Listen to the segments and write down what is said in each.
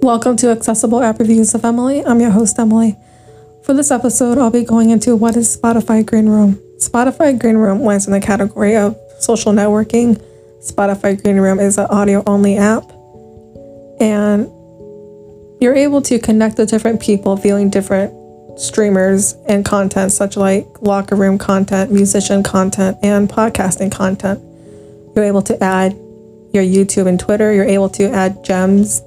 Welcome to Accessible App Reviews of Emily. I'm your host, Emily. For this episode, I'll be going into what is Spotify Green Room. Spotify Green Room lands in the category of social networking. Spotify Green Room is an audio only app, and you're able to connect with different people viewing different streamers and content, such like locker room content, musician content, and podcasting content. You're able to add your YouTube and Twitter, you're able to add gems,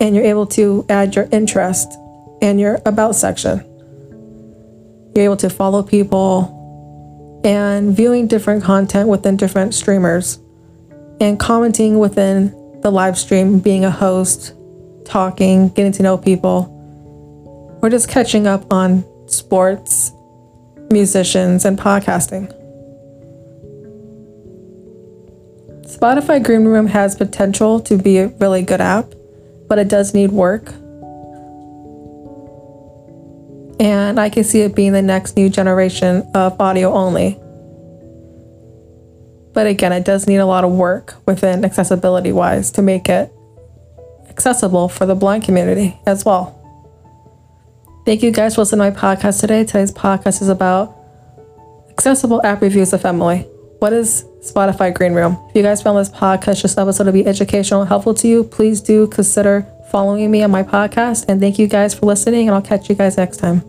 and you're able to add your interest and your about section. You're able to follow people and viewing different content within different streamers and commenting within the live stream, being a host, talking, getting to know people, or just catching up on sports, musicians, and podcasting. Spotify Green Room has potential to be a really good app, but it does need work. And I can see it being the next new generation of audio only. But again, it does need a lot of work within accessibility wise to make it accessible for the blind community as well. Thank you guys for listening to my podcast today. Today's podcast is about accessible app reviews of Emily. What is Spotify Green Room? If you guys found this podcast, this episode to be educational and helpful to you, please do consider following me on my podcast. And thank you guys for listening, and I'll catch you guys next time.